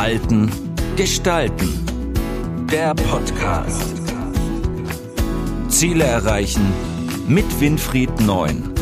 Verhalten gestalten. Der Podcast. Ziele erreichen mit Winfried Neun.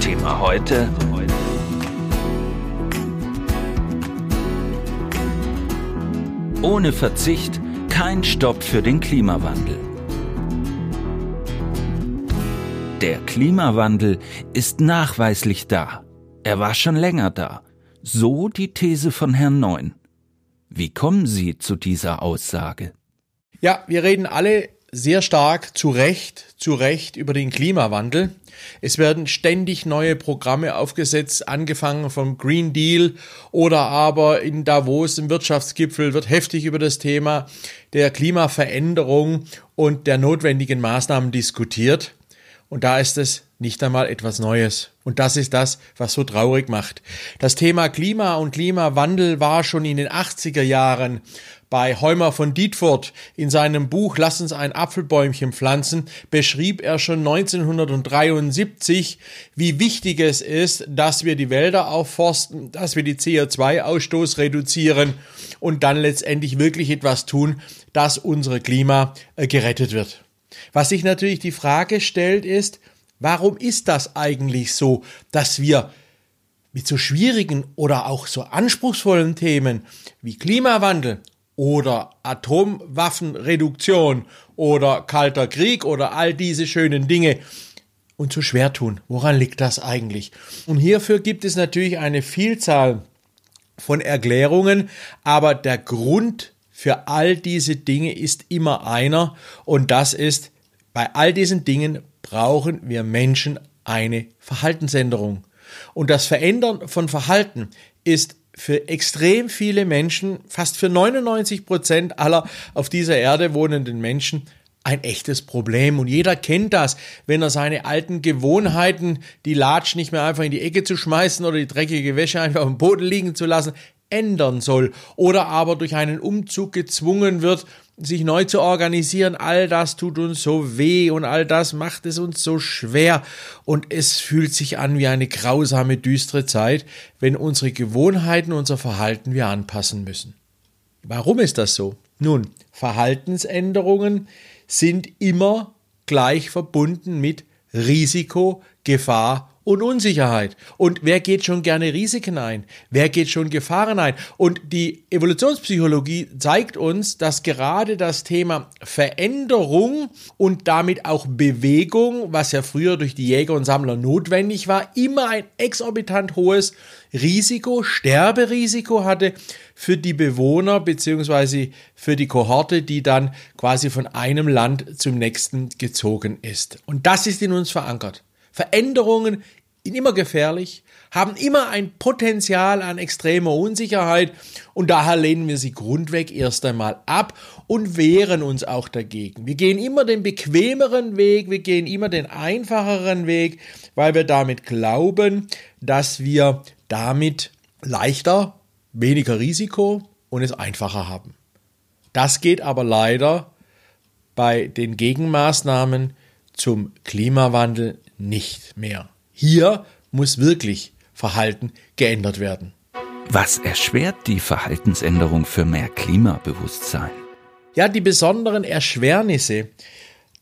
Thema heute. Ohne Verzicht kein Stopp für den Klimawandel. Der Klimawandel ist nachweislich da. Er war schon länger da. So die These von Herrn Neun. Wie kommen Sie zu dieser Aussage? Ja, wir reden alle sehr stark zu Recht, zu Recht über den Klimawandel. Es werden ständig neue Programme aufgesetzt, angefangen vom Green Deal oder aber in Davos im Wirtschaftsgipfel wird heftig über das Thema der Klimaveränderung und der notwendigen Maßnahmen diskutiert. Und da ist es nicht einmal etwas Neues. Und das ist das, was so traurig macht. Das Thema Klima und Klimawandel war schon in den 80er Jahren bei Heumer von Dietfurt in seinem Buch Lass uns ein Apfelbäumchen pflanzen, beschrieb er schon 1973, wie wichtig es ist, dass wir die Wälder aufforsten, dass wir die CO2-Ausstoß reduzieren und dann letztendlich wirklich etwas tun, dass unsere Klima äh, gerettet wird. Was sich natürlich die Frage stellt, ist, warum ist das eigentlich so, dass wir mit so schwierigen oder auch so anspruchsvollen Themen wie Klimawandel oder Atomwaffenreduktion oder Kalter Krieg oder all diese schönen Dinge uns so schwer tun. Woran liegt das eigentlich? Und hierfür gibt es natürlich eine Vielzahl von Erklärungen, aber der Grund für all diese Dinge ist immer einer und das ist, bei all diesen Dingen brauchen wir Menschen eine Verhaltensänderung. Und das Verändern von Verhalten ist für extrem viele Menschen, fast für 99 Prozent aller auf dieser Erde wohnenden Menschen, ein echtes Problem. Und jeder kennt das, wenn er seine alten Gewohnheiten, die Latsch nicht mehr einfach in die Ecke zu schmeißen oder die dreckige Wäsche einfach auf dem Boden liegen zu lassen, ändern soll oder aber durch einen Umzug gezwungen wird, sich neu zu organisieren, all das tut uns so weh und all das macht es uns so schwer und es fühlt sich an wie eine grausame, düstere Zeit, wenn unsere Gewohnheiten, unser Verhalten wir anpassen müssen. Warum ist das so? Nun, Verhaltensänderungen sind immer gleich verbunden mit Risiko, Gefahr und Unsicherheit. Und wer geht schon gerne Risiken ein? Wer geht schon Gefahren ein? Und die Evolutionspsychologie zeigt uns, dass gerade das Thema Veränderung und damit auch Bewegung, was ja früher durch die Jäger und Sammler notwendig war, immer ein exorbitant hohes Risiko, Sterberisiko hatte für die Bewohner beziehungsweise für die Kohorte, die dann quasi von einem Land zum nächsten gezogen ist. Und das ist in uns verankert. Veränderungen sind immer gefährlich, haben immer ein Potenzial an extremer Unsicherheit und daher lehnen wir sie grundweg erst einmal ab und wehren uns auch dagegen. Wir gehen immer den bequemeren Weg, wir gehen immer den einfacheren Weg, weil wir damit glauben, dass wir damit leichter, weniger Risiko und es einfacher haben. Das geht aber leider bei den Gegenmaßnahmen zum Klimawandel nicht mehr. Hier muss wirklich Verhalten geändert werden. Was erschwert die Verhaltensänderung für mehr Klimabewusstsein? Ja, die besonderen Erschwernisse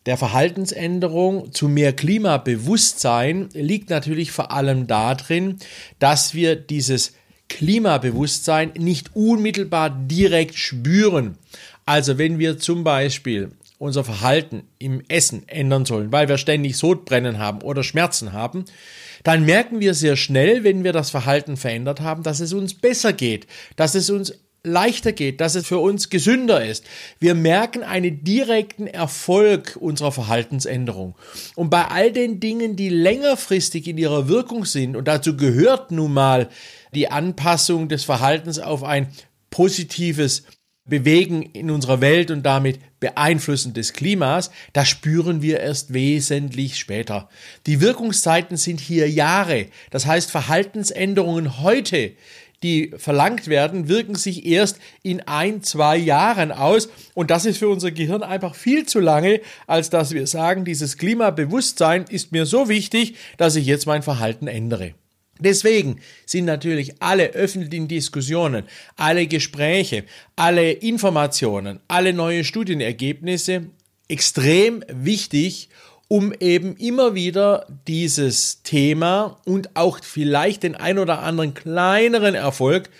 der Verhaltensänderung zu mehr Klimabewusstsein liegt natürlich vor allem darin, dass wir dieses Klimabewusstsein nicht unmittelbar direkt spüren. Also wenn wir zum Beispiel unser Verhalten im Essen ändern sollen, weil wir ständig Sodbrennen haben oder Schmerzen haben, dann merken wir sehr schnell, wenn wir das Verhalten verändert haben, dass es uns besser geht, dass es uns leichter geht, dass es für uns gesünder ist. Wir merken einen direkten Erfolg unserer Verhaltensänderung. Und bei all den Dingen, die längerfristig in ihrer Wirkung sind, und dazu gehört nun mal die Anpassung des Verhaltens auf ein positives Bewegen in unserer Welt und damit Beeinflussen des Klimas, das spüren wir erst wesentlich später. Die Wirkungszeiten sind hier Jahre. Das heißt, Verhaltensänderungen heute, die verlangt werden, wirken sich erst in ein, zwei Jahren aus. Und das ist für unser Gehirn einfach viel zu lange, als dass wir sagen, dieses Klimabewusstsein ist mir so wichtig, dass ich jetzt mein Verhalten ändere. Deswegen sind natürlich alle öffentlichen Diskussionen, alle Gespräche, alle Informationen, alle neue Studienergebnisse extrem wichtig, um eben immer wieder dieses Thema und auch vielleicht den ein oder anderen kleineren Erfolg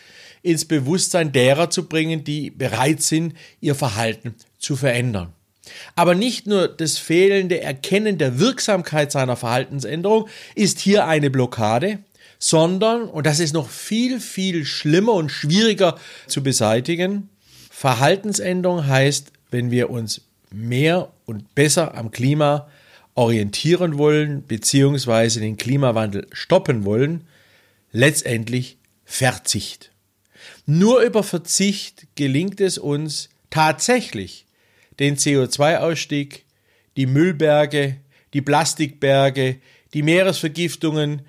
ins Bewusstsein derer zu bringen, die bereit sind, ihr Verhalten zu verändern. Aber nicht nur das fehlende Erkennen der Wirksamkeit seiner Verhaltensänderung ist hier eine Blockade, sondern, und das ist noch viel, viel schlimmer und schwieriger zu beseitigen, Verhaltensänderung heißt, wenn wir uns mehr und besser am Klima orientieren wollen, beziehungsweise den Klimawandel stoppen wollen, letztendlich Verzicht. Nur über Verzicht gelingt es uns tatsächlich, den CO2-Ausstieg, die Müllberge, die Plastikberge, die Meeresvergiftungen,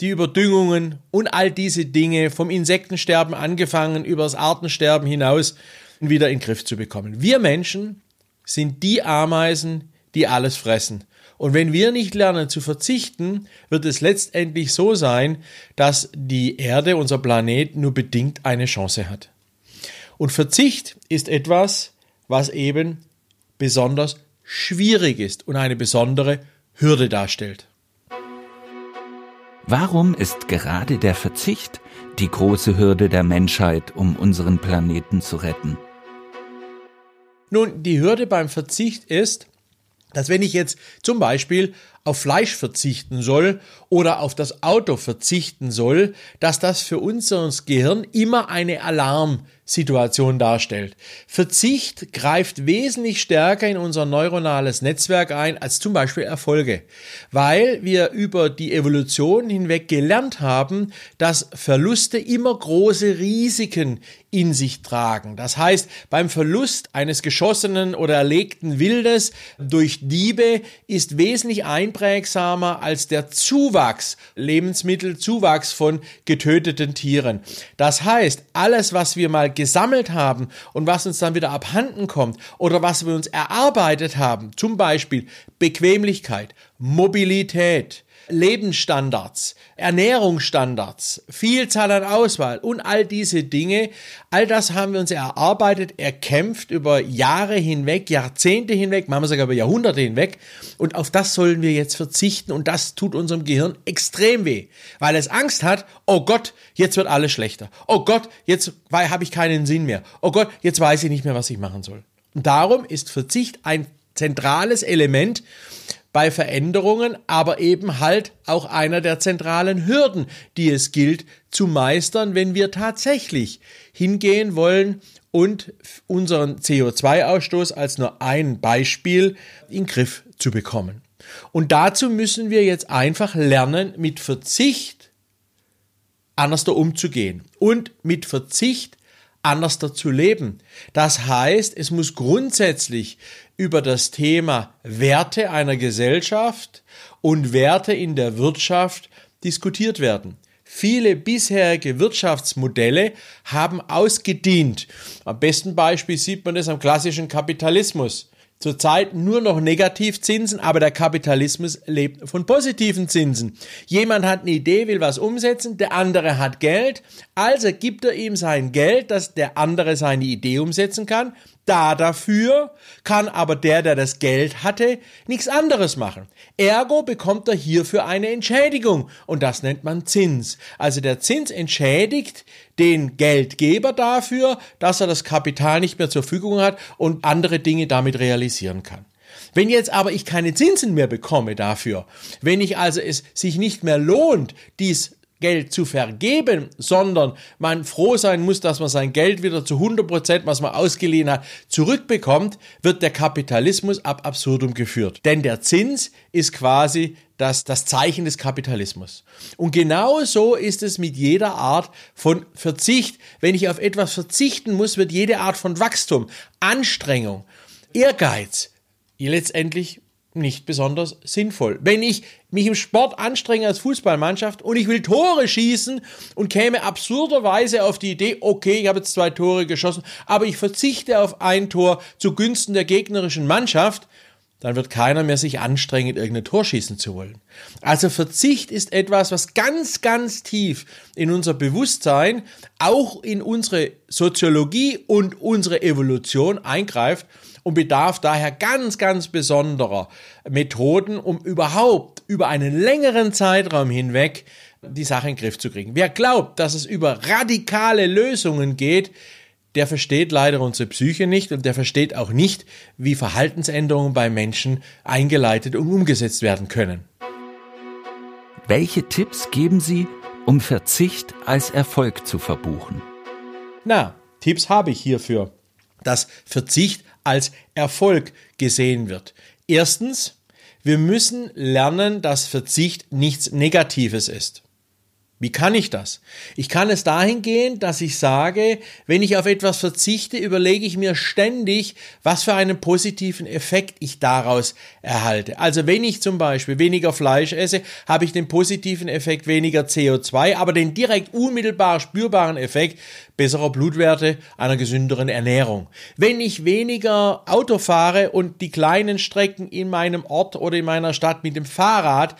die Überdüngungen und all diese Dinge vom Insektensterben angefangen über das Artensterben hinaus wieder in den Griff zu bekommen. Wir Menschen sind die Ameisen, die alles fressen. Und wenn wir nicht lernen zu verzichten, wird es letztendlich so sein, dass die Erde, unser Planet, nur bedingt eine Chance hat. Und Verzicht ist etwas, was eben besonders schwierig ist und eine besondere Hürde darstellt. Warum ist gerade der Verzicht die große Hürde der Menschheit, um unseren Planeten zu retten? Nun, die Hürde beim Verzicht ist, dass wenn ich jetzt zum Beispiel auf Fleisch verzichten soll oder auf das Auto verzichten soll, dass das für unser Gehirn immer eine Alarmsituation darstellt. Verzicht greift wesentlich stärker in unser neuronales Netzwerk ein als zum Beispiel Erfolge, weil wir über die Evolution hinweg gelernt haben, dass Verluste immer große Risiken in sich tragen. Das heißt, beim Verlust eines geschossenen oder erlegten Wildes durch Diebe ist wesentlich einprägsamer als der Zuwachs, Lebensmittelzuwachs von getöteten Tieren. Das heißt, alles, was wir mal gesammelt haben und was uns dann wieder abhanden kommt oder was wir uns erarbeitet haben, zum Beispiel Bequemlichkeit, Mobilität, Lebensstandards, Ernährungsstandards, Vielzahl an Auswahl und all diese Dinge, all das haben wir uns erarbeitet, erkämpft über Jahre hinweg, Jahrzehnte hinweg, wir sogar über Jahrhunderte hinweg und auf das sollen wir jetzt verzichten und das tut unserem Gehirn extrem weh, weil es Angst hat, oh Gott, jetzt wird alles schlechter. Oh Gott, jetzt habe ich keinen Sinn mehr. Oh Gott, jetzt weiß ich nicht mehr, was ich machen soll. Und darum ist Verzicht ein zentrales Element bei Veränderungen, aber eben halt auch einer der zentralen Hürden, die es gilt zu meistern, wenn wir tatsächlich hingehen wollen und unseren CO2-Ausstoß als nur ein Beispiel in den Griff zu bekommen. Und dazu müssen wir jetzt einfach lernen, mit Verzicht anders umzugehen und mit Verzicht anders zu leben. Das heißt, es muss grundsätzlich über das Thema Werte einer Gesellschaft und Werte in der Wirtschaft diskutiert werden. Viele bisherige Wirtschaftsmodelle haben ausgedient. Am besten Beispiel sieht man das am klassischen Kapitalismus. Zurzeit nur noch Negativzinsen, aber der Kapitalismus lebt von positiven Zinsen. Jemand hat eine Idee, will was umsetzen, der andere hat Geld, also gibt er ihm sein Geld, dass der andere seine Idee umsetzen kann. Da dafür kann aber der, der das Geld hatte, nichts anderes machen. Ergo bekommt er hierfür eine Entschädigung und das nennt man Zins. Also der Zins entschädigt den Geldgeber dafür, dass er das Kapital nicht mehr zur Verfügung hat und andere Dinge damit realisieren kann. Wenn jetzt aber ich keine Zinsen mehr bekomme dafür, wenn ich also es sich nicht mehr lohnt, dies Geld zu vergeben, sondern man froh sein muss, dass man sein Geld wieder zu 100 Prozent, was man ausgeliehen hat, zurückbekommt, wird der Kapitalismus ab absurdum geführt. Denn der Zins ist quasi das, das Zeichen des Kapitalismus. Und genau so ist es mit jeder Art von Verzicht. Wenn ich auf etwas verzichten muss, wird jede Art von Wachstum, Anstrengung, Ehrgeiz letztendlich nicht besonders sinnvoll. Wenn ich mich im Sport anstrenge als Fußballmannschaft und ich will Tore schießen und käme absurderweise auf die Idee, okay, ich habe jetzt zwei Tore geschossen, aber ich verzichte auf ein Tor zugunsten der gegnerischen Mannschaft, dann wird keiner mehr sich anstrengen, irgendein Tor schießen zu wollen. Also Verzicht ist etwas, was ganz, ganz tief in unser Bewusstsein, auch in unsere Soziologie und unsere Evolution eingreift und bedarf daher ganz, ganz besonderer Methoden, um überhaupt über einen längeren Zeitraum hinweg die Sache in den Griff zu kriegen. Wer glaubt, dass es über radikale Lösungen geht, der versteht leider unsere Psyche nicht und der versteht auch nicht, wie Verhaltensänderungen bei Menschen eingeleitet und umgesetzt werden können. Welche Tipps geben Sie, um Verzicht als Erfolg zu verbuchen? Na, Tipps habe ich hierfür, dass Verzicht als Erfolg gesehen wird. Erstens, wir müssen lernen, dass Verzicht nichts Negatives ist. Wie kann ich das? Ich kann es dahingehend, dass ich sage, wenn ich auf etwas verzichte, überlege ich mir ständig, was für einen positiven Effekt ich daraus erhalte. Also wenn ich zum Beispiel weniger Fleisch esse, habe ich den positiven Effekt weniger CO2, aber den direkt unmittelbar spürbaren Effekt besserer Blutwerte, einer gesünderen Ernährung. Wenn ich weniger Auto fahre und die kleinen Strecken in meinem Ort oder in meiner Stadt mit dem Fahrrad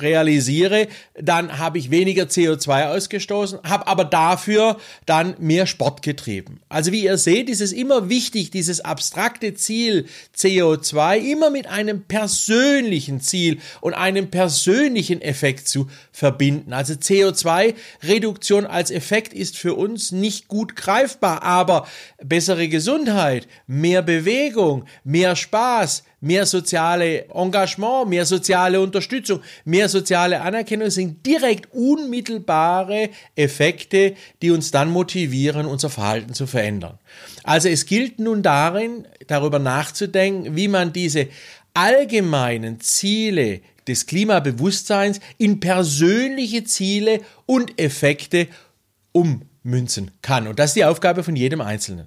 realisiere, dann habe ich weniger CO2 ausgestoßen, habe aber dafür dann mehr Sport getrieben. Also wie ihr seht, ist es immer wichtig, dieses abstrakte Ziel CO2 immer mit einem persönlichen Ziel und einem persönlichen Effekt zu verbinden. Also CO2-Reduktion als Effekt ist für uns nicht gut greifbar, aber bessere Gesundheit, mehr Bewegung, mehr Spaß, mehr soziale Engagement, mehr soziale Unterstützung, mehr soziale Anerkennung sind direkt unmittelbare Effekte, die uns dann motivieren, unser Verhalten zu verändern. Also es gilt nun darin, darüber nachzudenken, wie man diese allgemeinen Ziele des Klimabewusstseins in persönliche Ziele und Effekte ummünzen kann. Und das ist die Aufgabe von jedem Einzelnen.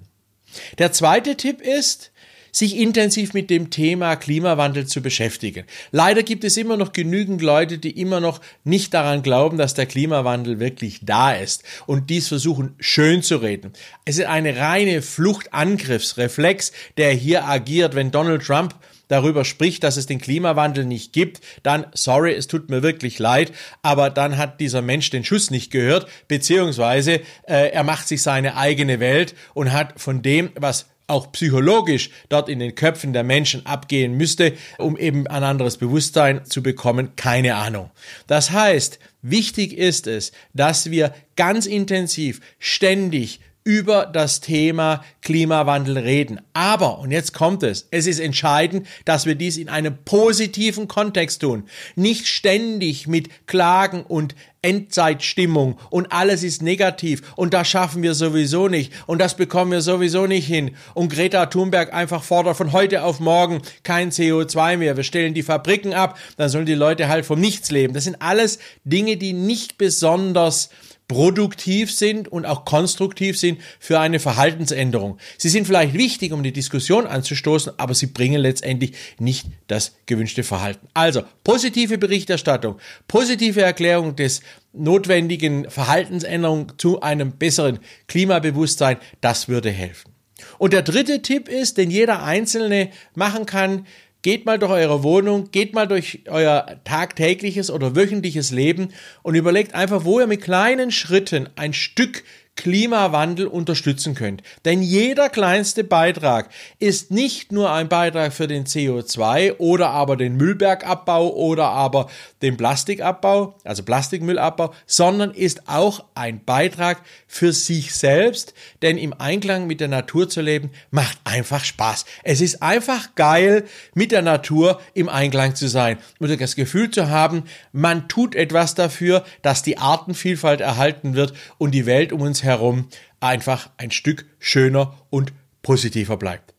Der zweite Tipp ist, sich intensiv mit dem Thema Klimawandel zu beschäftigen. Leider gibt es immer noch genügend Leute, die immer noch nicht daran glauben, dass der Klimawandel wirklich da ist und dies versuchen schön zu reden. Es ist eine reine Fluchtangriffsreflex, der hier agiert, wenn Donald Trump darüber spricht, dass es den Klimawandel nicht gibt, dann sorry, es tut mir wirklich leid, aber dann hat dieser Mensch den Schuss nicht gehört, beziehungsweise äh, er macht sich seine eigene Welt und hat von dem, was auch psychologisch dort in den Köpfen der Menschen abgehen müsste, um eben ein anderes Bewusstsein zu bekommen, keine Ahnung. Das heißt, wichtig ist es, dass wir ganz intensiv, ständig über das Thema Klimawandel reden. Aber, und jetzt kommt es, es ist entscheidend, dass wir dies in einem positiven Kontext tun. Nicht ständig mit Klagen und Endzeitstimmung und alles ist negativ und das schaffen wir sowieso nicht und das bekommen wir sowieso nicht hin. Und Greta Thunberg einfach fordert von heute auf morgen kein CO2 mehr. Wir stellen die Fabriken ab, dann sollen die Leute halt vom Nichts leben. Das sind alles Dinge, die nicht besonders produktiv sind und auch konstruktiv sind für eine Verhaltensänderung. Sie sind vielleicht wichtig, um die Diskussion anzustoßen, aber sie bringen letztendlich nicht das gewünschte Verhalten. Also positive Berichterstattung, positive Erklärung des notwendigen Verhaltensänderung zu einem besseren Klimabewusstsein, das würde helfen. Und der dritte Tipp ist, den jeder Einzelne machen kann, Geht mal durch eure Wohnung, geht mal durch euer tagtägliches oder wöchentliches Leben und überlegt einfach, wo ihr mit kleinen Schritten ein Stück Klimawandel unterstützen könnt. Denn jeder kleinste Beitrag ist nicht nur ein Beitrag für den CO2 oder aber den Müllbergabbau oder aber den Plastikabbau, also Plastikmüllabbau, sondern ist auch ein Beitrag für sich selbst, denn im Einklang mit der Natur zu leben macht einfach Spaß. Es ist einfach geil, mit der Natur im Einklang zu sein und das Gefühl zu haben, man tut etwas dafür, dass die Artenvielfalt erhalten wird und die Welt um uns herum einfach ein Stück schöner und positiver bleibt.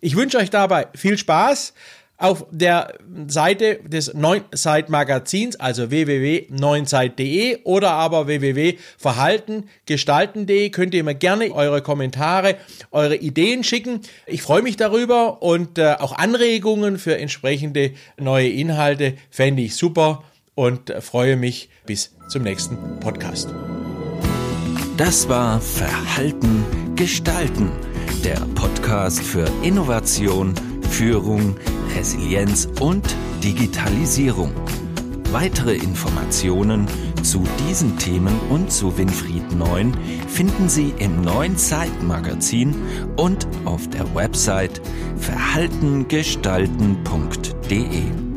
Ich wünsche euch dabei viel Spaß auf der Seite des Neunzeit-Magazins, also www.neunzeit.de oder aber www.verhaltengestalten.de könnt ihr mir gerne eure Kommentare, eure Ideen schicken. Ich freue mich darüber und äh, auch Anregungen für entsprechende neue Inhalte fände ich super und äh, freue mich bis zum nächsten Podcast. Das war Verhalten gestalten, der Podcast für Innovation, Führung, Resilienz und Digitalisierung. Weitere Informationen zu diesen Themen und zu Winfried Neun finden Sie im neuen Zeitmagazin und auf der Website verhaltengestalten.de.